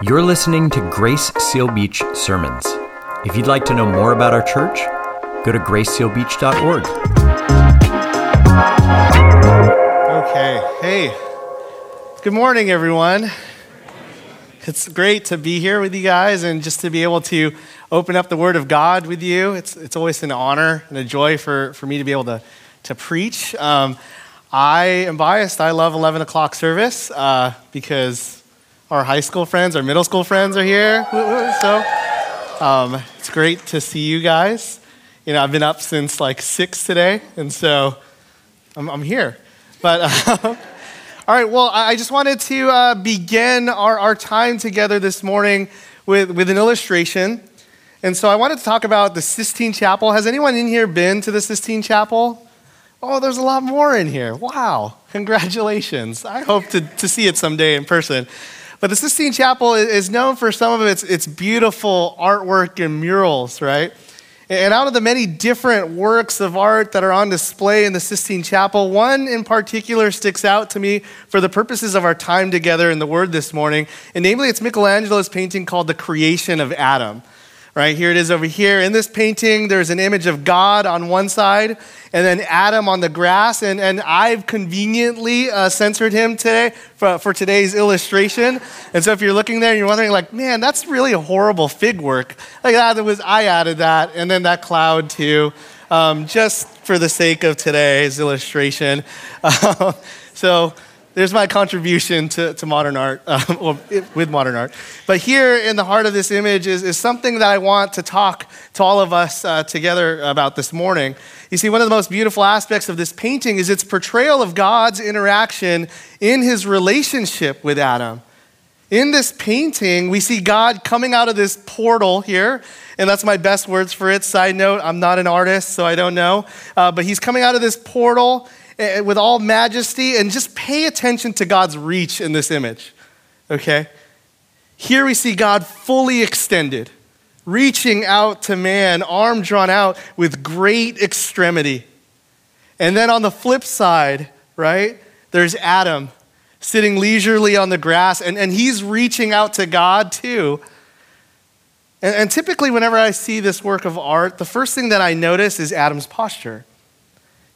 You're listening to Grace Seal Beach Sermons. If you'd like to know more about our church, go to gracesealbeach.org. Okay. Hey. Good morning, everyone. It's great to be here with you guys and just to be able to open up the Word of God with you. It's, it's always an honor and a joy for, for me to be able to, to preach. Um, I am biased. I love 11 o'clock service uh, because our high school friends, our middle school friends are here. So um, it's great to see you guys. You know, I've been up since like 6 today, and so I'm, I'm here. But. All right, well, I just wanted to uh, begin our, our time together this morning with, with an illustration. And so I wanted to talk about the Sistine Chapel. Has anyone in here been to the Sistine Chapel? Oh, there's a lot more in here. Wow, congratulations. I hope to, to see it someday in person. But the Sistine Chapel is known for some of its, its beautiful artwork and murals, right? And out of the many different works of art that are on display in the Sistine Chapel, one in particular sticks out to me for the purposes of our time together in the Word this morning. And namely, it's Michelangelo's painting called The Creation of Adam right? Here it is over here. In this painting, there's an image of God on one side and then Adam on the grass. And, and I've conveniently uh, censored him today for, for today's illustration. And so if you're looking there and you're wondering, like, man, that's really a horrible fig work. Like that was, I added that and then that cloud too, um, just for the sake of today's illustration. Uh, so there's my contribution to, to modern art, um, or with modern art. But here in the heart of this image is, is something that I want to talk to all of us uh, together about this morning. You see, one of the most beautiful aspects of this painting is its portrayal of God's interaction in his relationship with Adam. In this painting, we see God coming out of this portal here, and that's my best words for it. Side note, I'm not an artist, so I don't know. Uh, but he's coming out of this portal, Eh, eh, with all majesty and just pay attention to God's reach in this image. Okay? Here we see God fully extended, reaching out to man, arm drawn out with great extremity. And then on the flip side, right, there's Adam sitting leisurely on the grass, and, and he's reaching out to God too. And, and typically, whenever I see this work of art, the first thing that I notice is Adam's posture.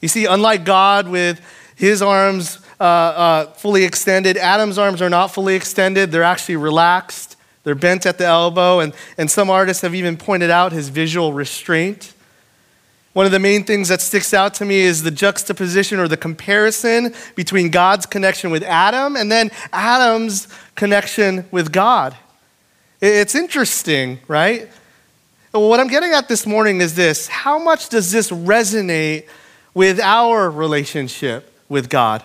You see, unlike God with his arms uh, uh, fully extended, Adam's arms are not fully extended. They're actually relaxed, they're bent at the elbow, and, and some artists have even pointed out his visual restraint. One of the main things that sticks out to me is the juxtaposition or the comparison between God's connection with Adam and then Adam's connection with God. It's interesting, right? What I'm getting at this morning is this how much does this resonate with our relationship with God.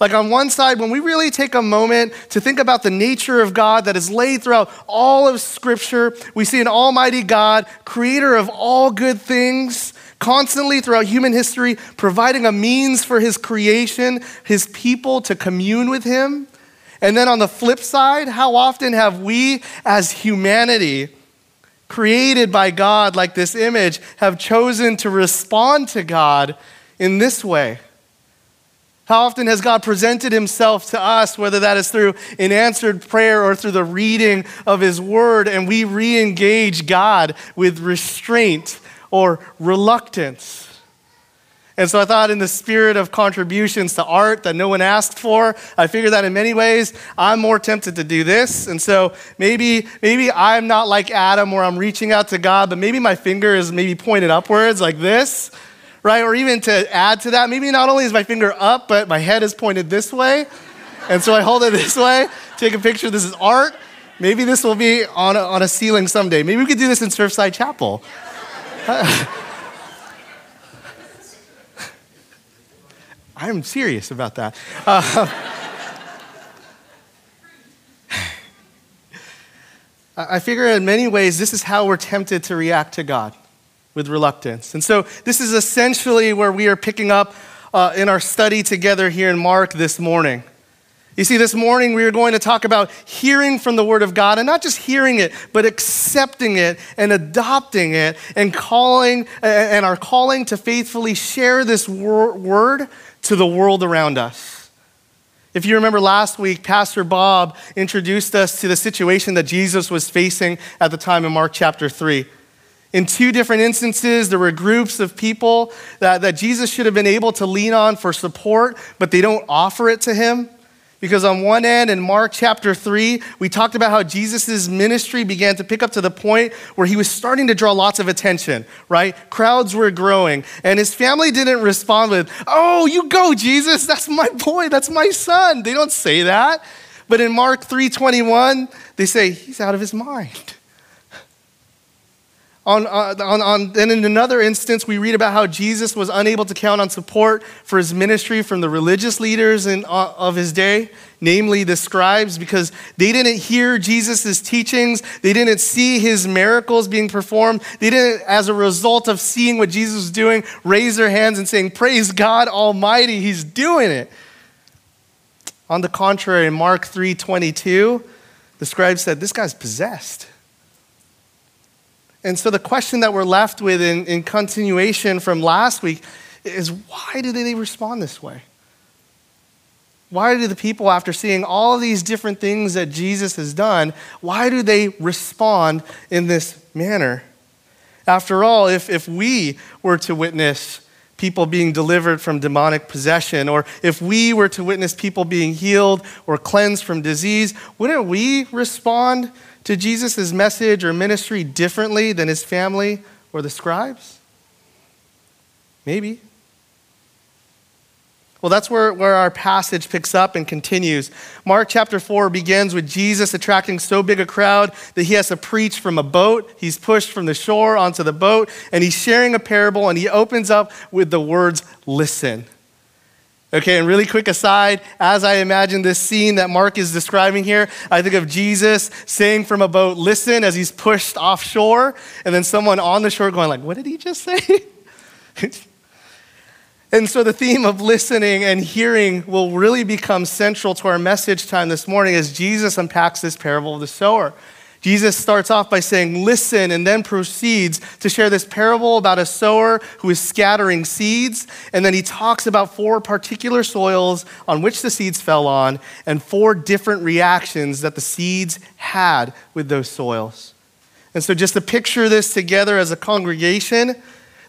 Like on one side, when we really take a moment to think about the nature of God that is laid throughout all of Scripture, we see an almighty God, creator of all good things, constantly throughout human history, providing a means for his creation, his people to commune with him. And then on the flip side, how often have we as humanity, created by God like this image, have chosen to respond to God in this way? How often has God presented himself to us, whether that is through an answered prayer or through the reading of his word, and we re engage God with restraint or reluctance? And so I thought, in the spirit of contributions to art that no one asked for, I figured that in many ways I'm more tempted to do this. And so maybe, maybe I'm not like Adam where I'm reaching out to God, but maybe my finger is maybe pointed upwards like this right? Or even to add to that, maybe not only is my finger up, but my head is pointed this way. And so I hold it this way, take a picture. This is art. Maybe this will be on a, on a ceiling someday. Maybe we could do this in Surfside Chapel. I'm serious about that. Uh, I figure in many ways, this is how we're tempted to react to God with reluctance. And so, this is essentially where we are picking up uh, in our study together here in Mark this morning. You see, this morning we are going to talk about hearing from the Word of God, and not just hearing it, but accepting it and adopting it and calling, and our calling to faithfully share this wor- Word to the world around us. If you remember last week, Pastor Bob introduced us to the situation that Jesus was facing at the time in Mark chapter 3. In two different instances, there were groups of people that, that Jesus should have been able to lean on for support, but they don't offer it to him. Because on one end, in Mark chapter 3, we talked about how Jesus' ministry began to pick up to the point where he was starting to draw lots of attention, right? Crowds were growing. And his family didn't respond with, Oh, you go, Jesus. That's my boy. That's my son. They don't say that. But in Mark 3:21, they say, He's out of his mind. On, uh, on, on, and in another instance, we read about how Jesus was unable to count on support for his ministry from the religious leaders in, uh, of his day, namely the scribes, because they didn't hear Jesus' teachings. They didn't see his miracles being performed. They didn't, as a result of seeing what Jesus was doing, raise their hands and saying, Praise God Almighty, he's doing it. On the contrary, in Mark 3 22, the scribes said, This guy's possessed. And so the question that we're left with in, in continuation from last week is why did they respond this way? Why do the people, after seeing all of these different things that Jesus has done, why do they respond in this manner? After all, if, if we were to witness people being delivered from demonic possession, or if we were to witness people being healed or cleansed from disease, wouldn't we respond to Jesus' message or ministry differently than his family or the scribes? Maybe. Well, that's where, where our passage picks up and continues. Mark chapter 4 begins with Jesus attracting so big a crowd that he has to preach from a boat. He's pushed from the shore onto the boat, and he's sharing a parable, and he opens up with the words, Listen. Okay, and really quick aside, as I imagine this scene that Mark is describing here, I think of Jesus saying from a boat, listen, as he's pushed offshore, and then someone on the shore going like, what did he just say? and so the theme of listening and hearing will really become central to our message time this morning as Jesus unpacks this parable of the sower. Jesus starts off by saying, Listen, and then proceeds to share this parable about a sower who is scattering seeds. And then he talks about four particular soils on which the seeds fell on and four different reactions that the seeds had with those soils. And so, just to picture this together as a congregation,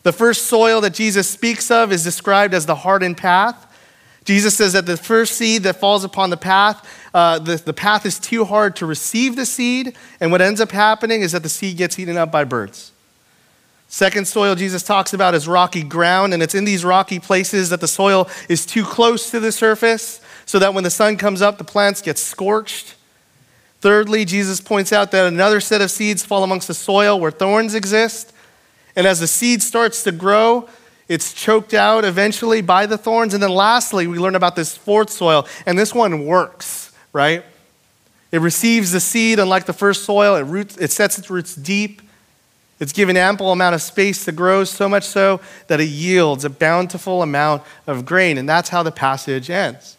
the first soil that Jesus speaks of is described as the hardened path. Jesus says that the first seed that falls upon the path, uh, the, the path is too hard to receive the seed, and what ends up happening is that the seed gets eaten up by birds. Second soil Jesus talks about is rocky ground, and it's in these rocky places that the soil is too close to the surface, so that when the sun comes up, the plants get scorched. Thirdly, Jesus points out that another set of seeds fall amongst the soil where thorns exist. And as the seed starts to grow, it's choked out eventually by the thorns. And then lastly, we learn about this fourth soil, and this one works, right? It receives the seed, unlike the first soil, it, roots, it sets its roots deep. It's given ample amount of space to grow, so much so that it yields a bountiful amount of grain. And that's how the passage ends,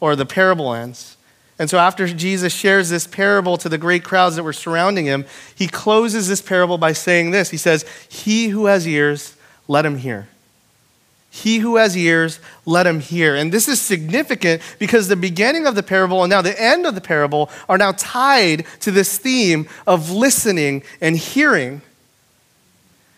or the parable ends. And so, after Jesus shares this parable to the great crowds that were surrounding him, he closes this parable by saying this He says, He who has ears, let him hear. He who has ears, let him hear. And this is significant because the beginning of the parable and now the end of the parable are now tied to this theme of listening and hearing.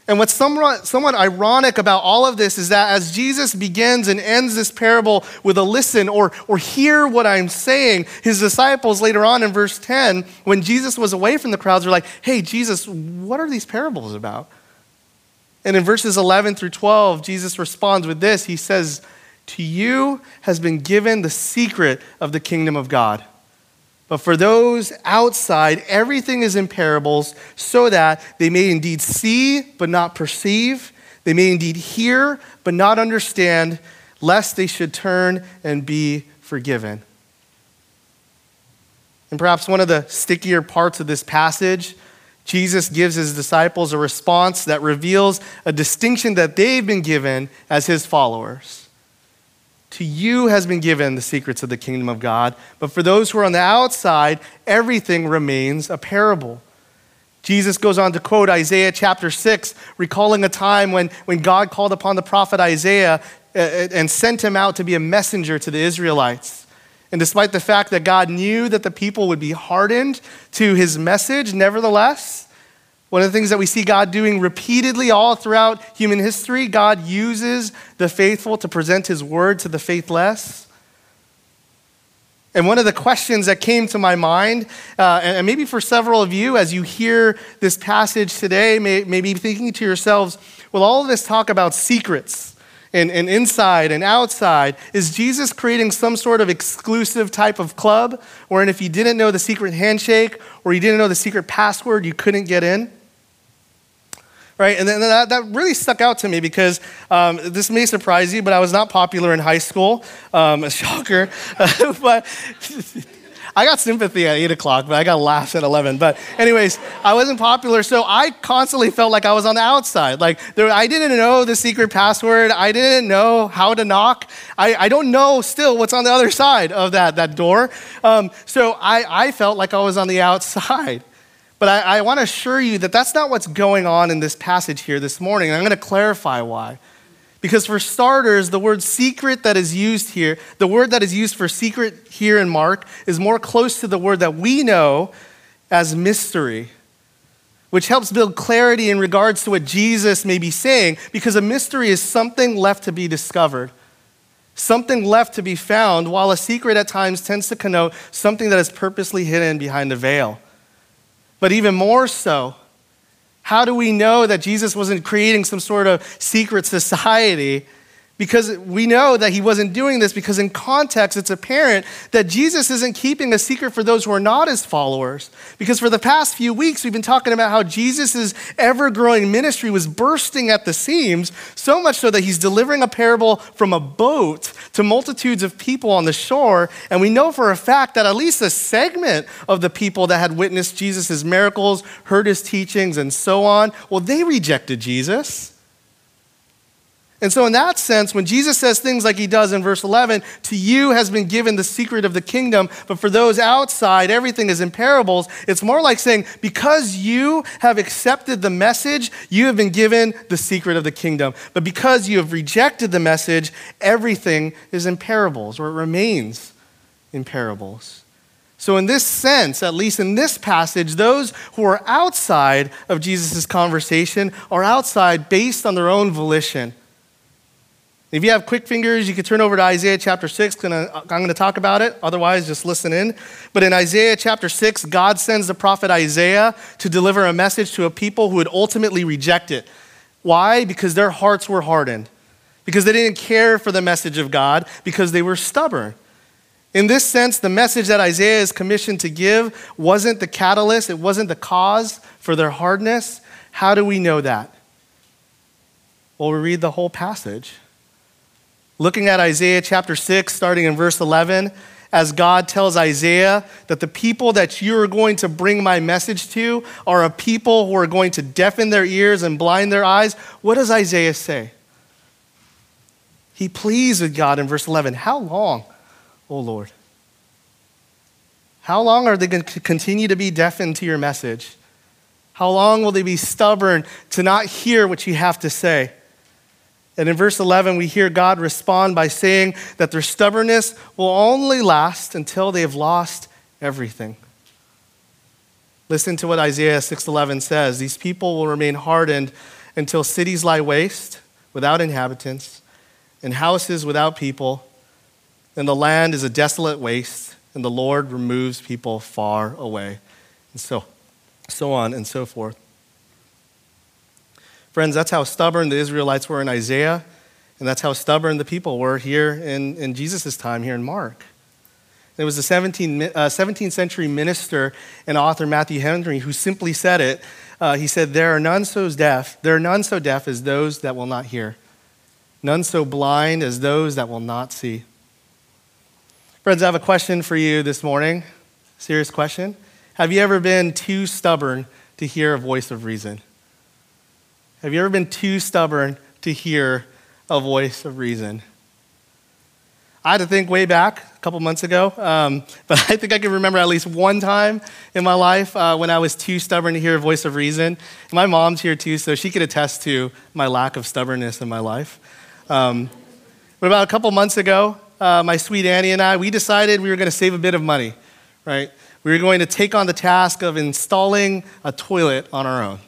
And what's somewhat, somewhat ironic about all of this is that as Jesus begins and ends this parable with a listen or, or hear what I'm saying, his disciples later on in verse 10, when Jesus was away from the crowds, are like, hey, Jesus, what are these parables about? And in verses 11 through 12, Jesus responds with this He says, To you has been given the secret of the kingdom of God. But for those outside, everything is in parables, so that they may indeed see, but not perceive. They may indeed hear, but not understand, lest they should turn and be forgiven. And perhaps one of the stickier parts of this passage Jesus gives his disciples a response that reveals a distinction that they've been given as his followers. To you has been given the secrets of the kingdom of God, but for those who are on the outside, everything remains a parable. Jesus goes on to quote Isaiah chapter 6, recalling a time when, when God called upon the prophet Isaiah uh, uh, and sent him out to be a messenger to the Israelites. And despite the fact that God knew that the people would be hardened to his message, nevertheless, one of the things that we see God doing repeatedly all throughout human history, God uses the faithful to present his word to the faithless. And one of the questions that came to my mind, uh, and maybe for several of you as you hear this passage today, may, maybe thinking to yourselves, well, all of this talk about secrets and, and inside and outside, is Jesus creating some sort of exclusive type of club wherein if you didn't know the secret handshake or you didn't know the secret password, you couldn't get in? right? And then that, that really stuck out to me because um, this may surprise you, but I was not popular in high school. Um, a shocker. but I got sympathy at 8 o'clock, but I got laughs at 11. But, anyways, I wasn't popular, so I constantly felt like I was on the outside. Like, there, I didn't know the secret password, I didn't know how to knock. I, I don't know still what's on the other side of that, that door. Um, so I, I felt like I was on the outside. But I, I want to assure you that that's not what's going on in this passage here this morning. And I'm going to clarify why. Because, for starters, the word secret that is used here, the word that is used for secret here in Mark, is more close to the word that we know as mystery, which helps build clarity in regards to what Jesus may be saying, because a mystery is something left to be discovered, something left to be found, while a secret at times tends to connote something that is purposely hidden behind a veil. But even more so, how do we know that Jesus wasn't creating some sort of secret society because we know that he wasn't doing this because, in context, it's apparent that Jesus isn't keeping a secret for those who are not his followers. Because for the past few weeks, we've been talking about how Jesus' ever growing ministry was bursting at the seams, so much so that he's delivering a parable from a boat to multitudes of people on the shore. And we know for a fact that at least a segment of the people that had witnessed Jesus' miracles, heard his teachings, and so on, well, they rejected Jesus. And so, in that sense, when Jesus says things like he does in verse 11, to you has been given the secret of the kingdom, but for those outside, everything is in parables, it's more like saying, because you have accepted the message, you have been given the secret of the kingdom. But because you have rejected the message, everything is in parables, or it remains in parables. So, in this sense, at least in this passage, those who are outside of Jesus' conversation are outside based on their own volition. If you have quick fingers, you can turn over to Isaiah chapter 6. Uh, I'm going to talk about it. Otherwise, just listen in. But in Isaiah chapter 6, God sends the prophet Isaiah to deliver a message to a people who would ultimately reject it. Why? Because their hearts were hardened. Because they didn't care for the message of God, because they were stubborn. In this sense, the message that Isaiah is commissioned to give wasn't the catalyst, it wasn't the cause for their hardness. How do we know that? Well, we read the whole passage. Looking at Isaiah chapter 6, starting in verse 11, as God tells Isaiah that the people that you are going to bring my message to are a people who are going to deafen their ears and blind their eyes, what does Isaiah say? He pleads with God in verse 11 How long, O Lord? How long are they going to continue to be deafened to your message? How long will they be stubborn to not hear what you have to say? And in verse 11, we hear God respond by saying that their stubbornness will only last until they have lost everything. Listen to what Isaiah 6:11 says. These people will remain hardened until cities lie waste without inhabitants and houses without people, and the land is a desolate waste, and the Lord removes people far away. And so so on and so forth. Friends, that's how stubborn the Israelites were in Isaiah, and that's how stubborn the people were here in, in Jesus' time, here in Mark. There was a 17th, uh, 17th century minister and author, Matthew Henry, who simply said it. Uh, he said, There are none so deaf, there are none so deaf as those that will not hear, none so blind as those that will not see. Friends, I have a question for you this morning. Serious question. Have you ever been too stubborn to hear a voice of reason? Have you ever been too stubborn to hear a voice of reason? I had to think way back a couple months ago, um, but I think I can remember at least one time in my life uh, when I was too stubborn to hear a voice of reason. My mom's here too, so she could attest to my lack of stubbornness in my life. Um, but about a couple months ago, uh, my sweet Annie and I, we decided we were going to save a bit of money, right? We were going to take on the task of installing a toilet on our own.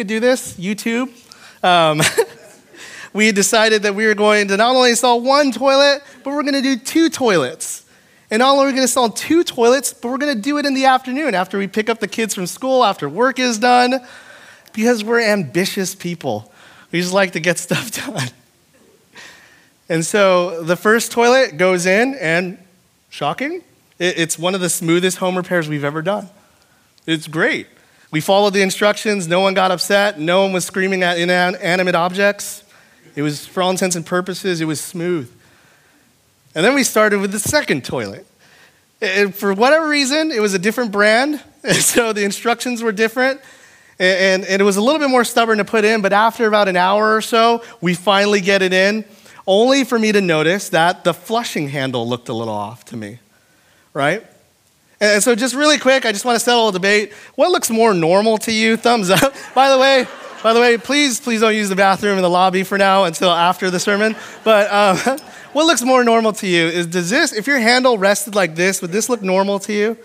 Could do this, YouTube. Um, we decided that we were going to not only install one toilet, but we're going to do two toilets. And not only are we going to install two toilets, but we're going to do it in the afternoon after we pick up the kids from school, after work is done, because we're ambitious people. We just like to get stuff done. And so the first toilet goes in, and shocking, it's one of the smoothest home repairs we've ever done. It's great. We followed the instructions, no one got upset, no one was screaming at inanimate objects. It was, for all intents and purposes, it was smooth. And then we started with the second toilet. And for whatever reason, it was a different brand, so the instructions were different. And, and, it was a little bit more stubborn to put in, but after about an hour or so, we finally get it in, only for me to notice that the flushing handle looked a little off to me, right? And so, just really quick, I just want to settle a debate. What looks more normal to you? Thumbs up. By the way, by the way, please, please don't use the bathroom in the lobby for now until after the sermon. But um, what looks more normal to you is does this, if your handle rested like this, would this look normal to you?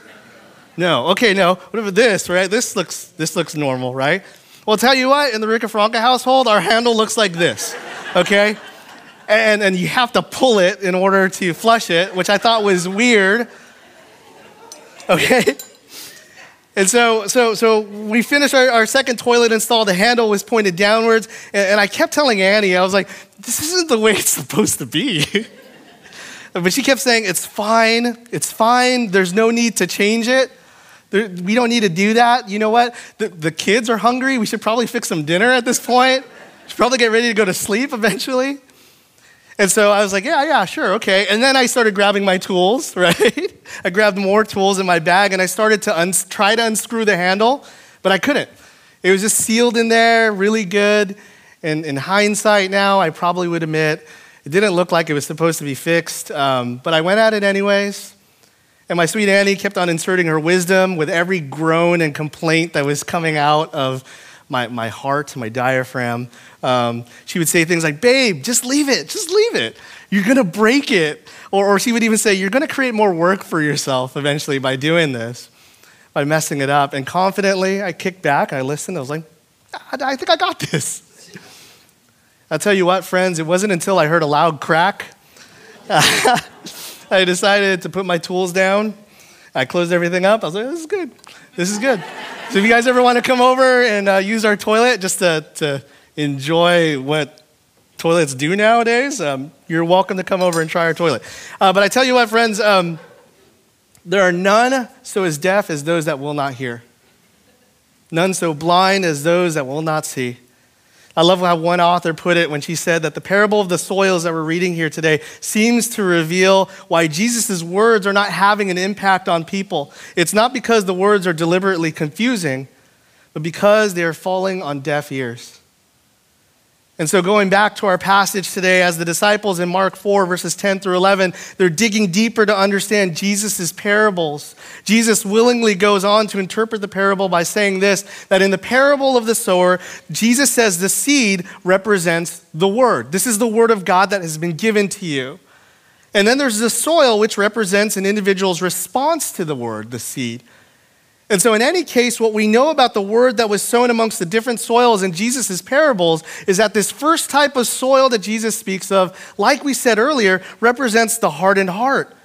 No. Okay, no. What about this, right? This looks, this looks normal, right? Well, tell you what, in the Rica Franca household, our handle looks like this, okay? And, and you have to pull it in order to flush it, which I thought was weird. Okay? And so, so, so we finished our, our second toilet install. The handle was pointed downwards. And, and I kept telling Annie, I was like, this isn't the way it's supposed to be. but she kept saying, it's fine. It's fine. There's no need to change it. There, we don't need to do that. You know what? The, the kids are hungry. We should probably fix some dinner at this point. Should probably get ready to go to sleep eventually. And so I was like, yeah, yeah, sure, okay. And then I started grabbing my tools, right? I grabbed more tools in my bag and I started to try to unscrew the handle, but I couldn't. It was just sealed in there, really good. And in hindsight now, I probably would admit it didn't look like it was supposed to be fixed, um, but I went at it anyways. And my sweet Annie kept on inserting her wisdom with every groan and complaint that was coming out of my, my heart, my diaphragm. Um, she would say things like, Babe, just leave it, just leave it. You're going to break it. Or, or she would even say, You're going to create more work for yourself eventually by doing this, by messing it up. And confidently, I kicked back, I listened, I was like, I, I think I got this. I'll tell you what, friends, it wasn't until I heard a loud crack. I decided to put my tools down. I closed everything up. I was like, this is good. This is good. So if you guys ever want to come over and uh, use our toilet just to, to enjoy what toilets do nowadays, um, you're welcome to come over and try our toilet. Uh, but I tell you what, friends, um, there are none so as deaf as those that will not hear, none so blind as those that will not see. I love how one author put it when she said that the parable of the soils that we're reading here today seems to reveal why Jesus' words are not having an impact on people. It's not because the words are deliberately confusing, but because they are falling on deaf ears. And so, going back to our passage today, as the disciples in Mark 4, verses 10 through 11, they're digging deeper to understand Jesus' parables. Jesus willingly goes on to interpret the parable by saying this that in the parable of the sower, Jesus says the seed represents the word. This is the word of God that has been given to you. And then there's the soil, which represents an individual's response to the word, the seed. And so, in any case, what we know about the word that was sown amongst the different soils in Jesus' parables is that this first type of soil that Jesus speaks of, like we said earlier, represents the hardened heart.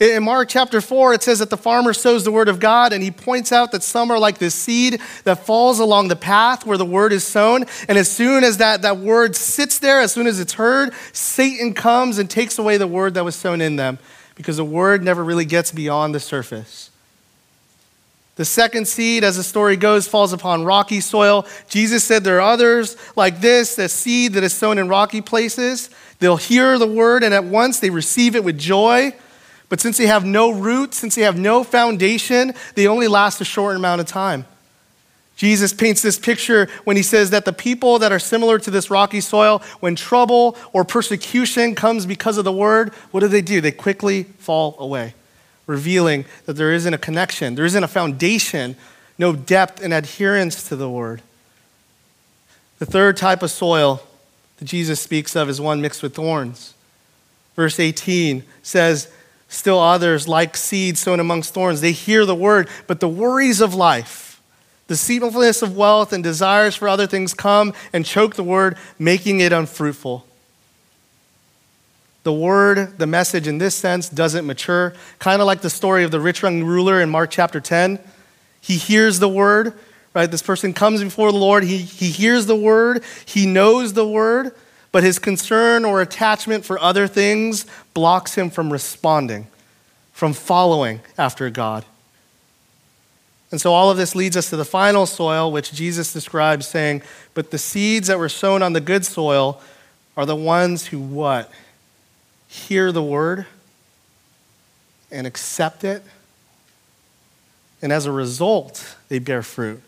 In Mark chapter 4, it says that the farmer sows the word of God, and he points out that some are like this seed that falls along the path where the word is sown. And as soon as that, that word sits there, as soon as it's heard, Satan comes and takes away the word that was sown in them because the word never really gets beyond the surface. The second seed, as the story goes, falls upon rocky soil. Jesus said there are others like this, a seed that is sown in rocky places. They'll hear the word and at once they receive it with joy. But since they have no root, since they have no foundation, they only last a short amount of time. Jesus paints this picture when he says that the people that are similar to this rocky soil, when trouble or persecution comes because of the word, what do they do? They quickly fall away revealing that there isn't a connection, there isn't a foundation, no depth and adherence to the word. The third type of soil that Jesus speaks of is one mixed with thorns. Verse 18 says, Still others, like seed sown amongst thorns, they hear the word, but the worries of life, the deceitfulness of wealth, and desires for other things come and choke the word, making it unfruitful. The word, the message in this sense, doesn't mature. Kind of like the story of the rich young ruler in Mark chapter 10. He hears the word, right? This person comes before the Lord. He, he hears the word, he knows the word, but his concern or attachment for other things blocks him from responding, from following after God. And so all of this leads us to the final soil, which Jesus describes saying, But the seeds that were sown on the good soil are the ones who what? Hear the word and accept it. And as a result, they bear fruit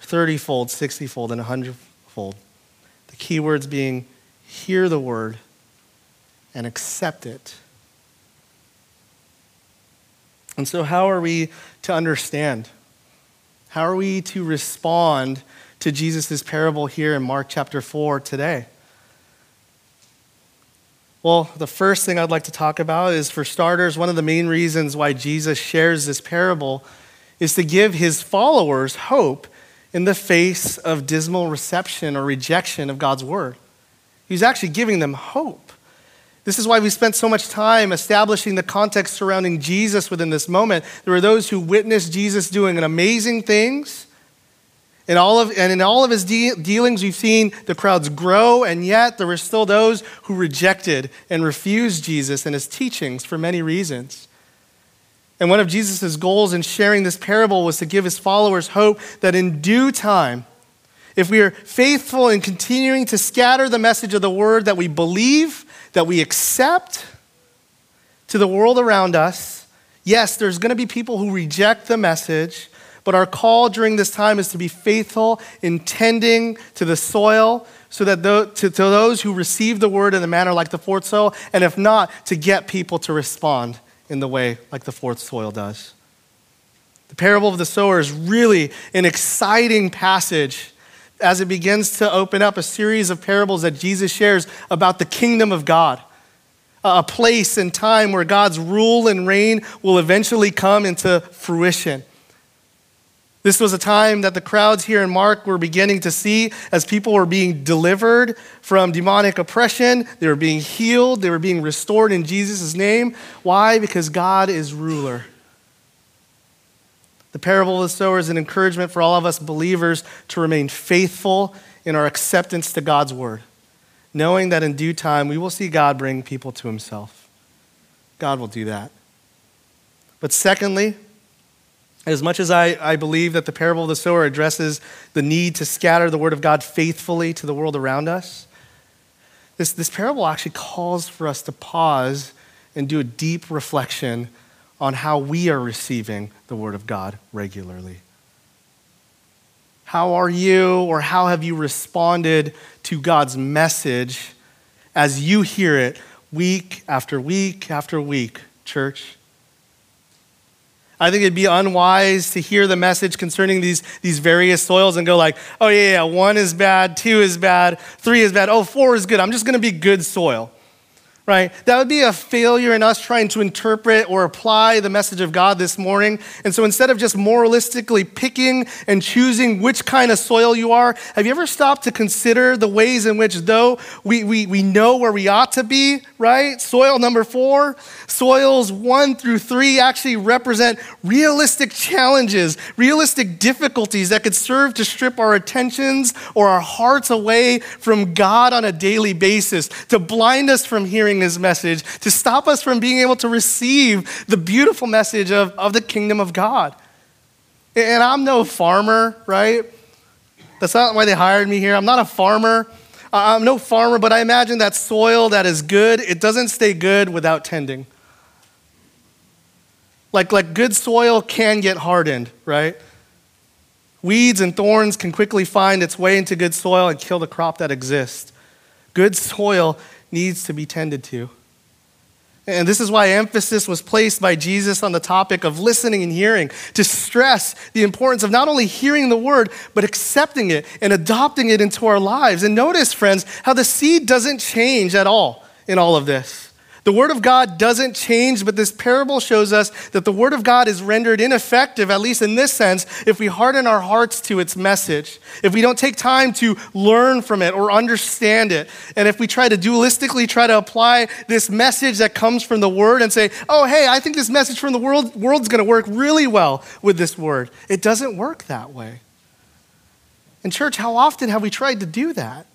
30 fold, 60 fold, and 100 fold. The key words being hear the word and accept it. And so, how are we to understand? How are we to respond to Jesus' parable here in Mark chapter 4 today? Well, the first thing I'd like to talk about is for starters, one of the main reasons why Jesus shares this parable is to give his followers hope in the face of dismal reception or rejection of God's word. He's actually giving them hope. This is why we spent so much time establishing the context surrounding Jesus within this moment. There were those who witnessed Jesus doing amazing things. In all of, and in all of his de- dealings, we've seen the crowds grow, and yet there were still those who rejected and refused Jesus and his teachings for many reasons. And one of Jesus' goals in sharing this parable was to give his followers hope that in due time, if we are faithful in continuing to scatter the message of the word that we believe, that we accept to the world around us, yes, there's going to be people who reject the message, but our call during this time is to be faithful in tending to the soil so that to, to those who receive the word in a manner like the fourth soil, and if not, to get people to respond in the way like the fourth soil does. The parable of the sower is really an exciting passage as it begins to open up a series of parables that Jesus shares about the kingdom of God, a place and time where God's rule and reign will eventually come into fruition. This was a time that the crowds here in Mark were beginning to see as people were being delivered from demonic oppression. They were being healed. They were being restored in Jesus' name. Why? Because God is ruler. The parable of the sower is an encouragement for all of us believers to remain faithful in our acceptance to God's word, knowing that in due time we will see God bring people to himself. God will do that. But secondly, as much as I, I believe that the parable of the sower addresses the need to scatter the word of God faithfully to the world around us, this, this parable actually calls for us to pause and do a deep reflection on how we are receiving the word of God regularly. How are you, or how have you responded to God's message as you hear it week after week after week, church? I think it'd be unwise to hear the message concerning these, these various soils and go like, oh yeah, yeah, one is bad, two is bad, three is bad, oh, four is good. I'm just going to be good soil right? That would be a failure in us trying to interpret or apply the message of God this morning. And so instead of just moralistically picking and choosing which kind of soil you are, have you ever stopped to consider the ways in which, though we, we, we know where we ought to be, right? Soil number four, soils one through three actually represent realistic challenges, realistic difficulties that could serve to strip our attentions or our hearts away from God on a daily basis, to blind us from hearing his message, to stop us from being able to receive the beautiful message of, of the kingdom of God. And I'm no farmer, right? That's not why they hired me here. I'm not a farmer. I'm no farmer, but I imagine that soil that is good, it doesn't stay good without tending. Like, like good soil can get hardened, right? Weeds and thorns can quickly find its way into good soil and kill the crop that exists. Good soil needs to be tended to. And this is why emphasis was placed by Jesus on the topic of listening and hearing, to stress the importance of not only hearing the word, but accepting it and adopting it into our lives. And notice, friends, how the seed doesn't change at all. in all of this. The Word of God doesn't change, but this parable shows us that the Word of God is rendered ineffective, at least in this sense, if we harden our hearts to its message, if we don't take time to learn from it or understand it, and if we try to dualistically try to apply this message that comes from the Word and say, oh, hey, I think this message from the world, world's going to work really well with this Word. It doesn't work that way. In church, how often have we tried to do that?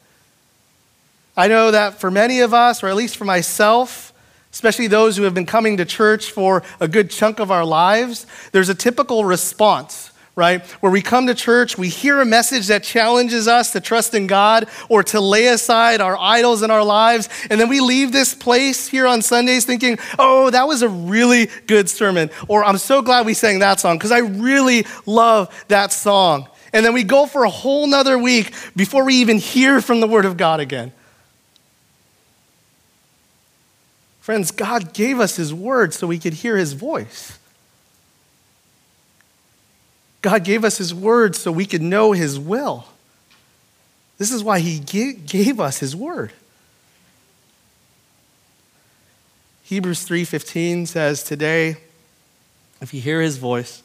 I know that for many of us, or at least for myself, especially those who have been coming to church for a good chunk of our lives, there's a typical response, right? Where we come to church, we hear a message that challenges us to trust in God or to lay aside our idols in our lives, and then we leave this place here on Sundays thinking, oh, that was a really good sermon, or I'm so glad we sang that song because I really love that song. And then we go for a whole nother week before we even hear from the Word of God again. Friends, God gave us His word so we could hear His voice. God gave us His word so we could know His will. This is why He gave us His word. Hebrews 3:15 says, "Today, if you hear His voice,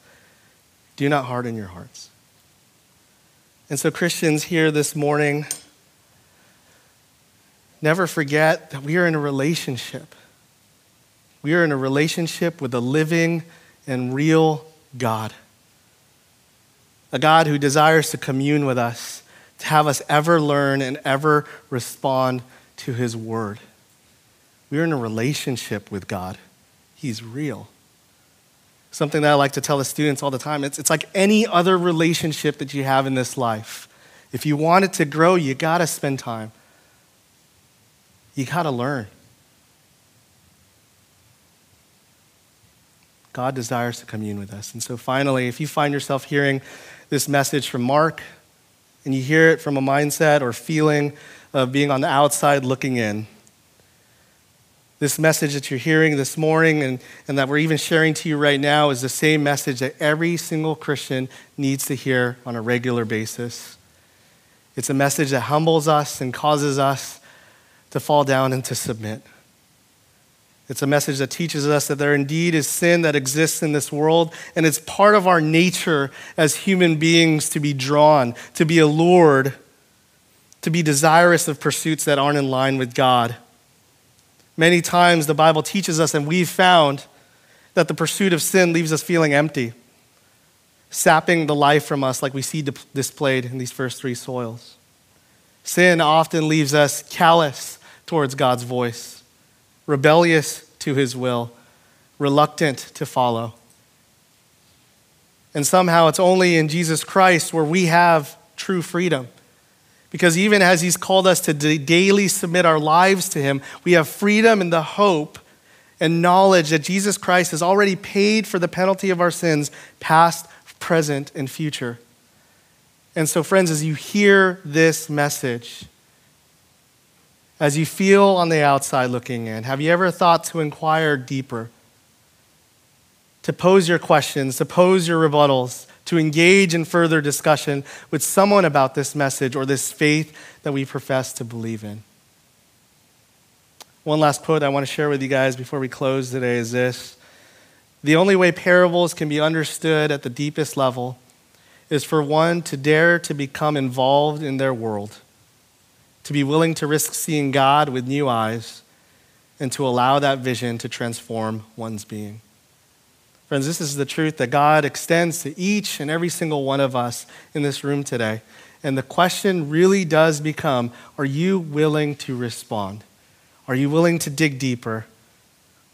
do not harden your hearts." And so, Christians here this morning, never forget that we are in a relationship. We are in a relationship with a living and real God. A God who desires to commune with us, to have us ever learn and ever respond to his word. We are in a relationship with God. He's real. Something that I like to tell the students all the time it's, it's like any other relationship that you have in this life. If you want it to grow, you got to spend time. You got to learn. God desires to commune with us. And so, finally, if you find yourself hearing this message from Mark and you hear it from a mindset or feeling of being on the outside looking in, this message that you're hearing this morning and, and that we're even sharing to you right now is the same message that every single Christian needs to hear on a regular basis. It's a message that humbles us and causes us to fall down and to submit. It's a message that teaches us that there indeed is sin that exists in this world, and it's part of our nature as human beings to be drawn, to be allured, to be desirous of pursuits that aren't in line with God. Many times the Bible teaches us, and we've found, that the pursuit of sin leaves us feeling empty, sapping the life from us, like we see displayed in these first three soils. Sin often leaves us callous towards God's voice rebellious to his will, reluctant to follow. And somehow it's only in Jesus Christ where we have true freedom. Because even as he's called us to daily submit our lives to him, we have freedom in the hope and knowledge that Jesus Christ has already paid for the penalty of our sins, past, present, and future. And so, friends, as you hear this message, as you feel on the outside looking in? Have you ever thought to inquire deeper? To pose your questions, to pose your rebuttals, to engage in further discussion with someone about this message or this faith that we profess to believe in? One last quote I want to share with you guys before we close today is this The only way parables can be understood at the deepest level is for one to dare to become involved in their world to be willing to risk seeing God with new eyes, and to allow that vision to transform one's being. Friends, this is the truth that God extends to each and every single one of us in this room today. And the question really does become are you willing to respond? Are you willing to dig deeper?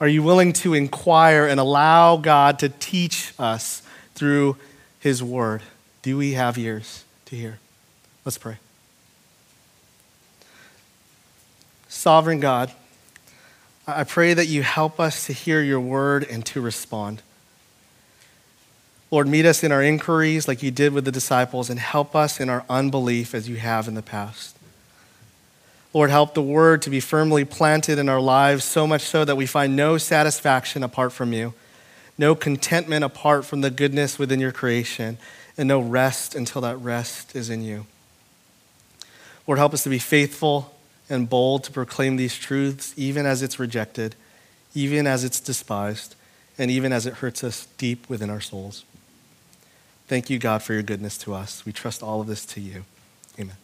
Are you willing to inquire and allow God to teach us through His Word? Do we have ears to hear? Let's pray. Sovereign God, I pray that you help us to hear your word and to respond. Lord, meet us in our inquiries like you did with the disciples and help us in our unbelief as you have in the past. Lord, help the word to be firmly planted in our lives, so much so that we find no satisfaction apart from you, no contentment apart from the goodness within your creation, and no rest until that rest is in you. Lord, help us to be faithful and bold to proclaim these truths, even as it's rejected, even as it's despised, and even as it hurts us deep within our souls. Thank you, God, for your goodness to us. We trust all of this to you. Amen.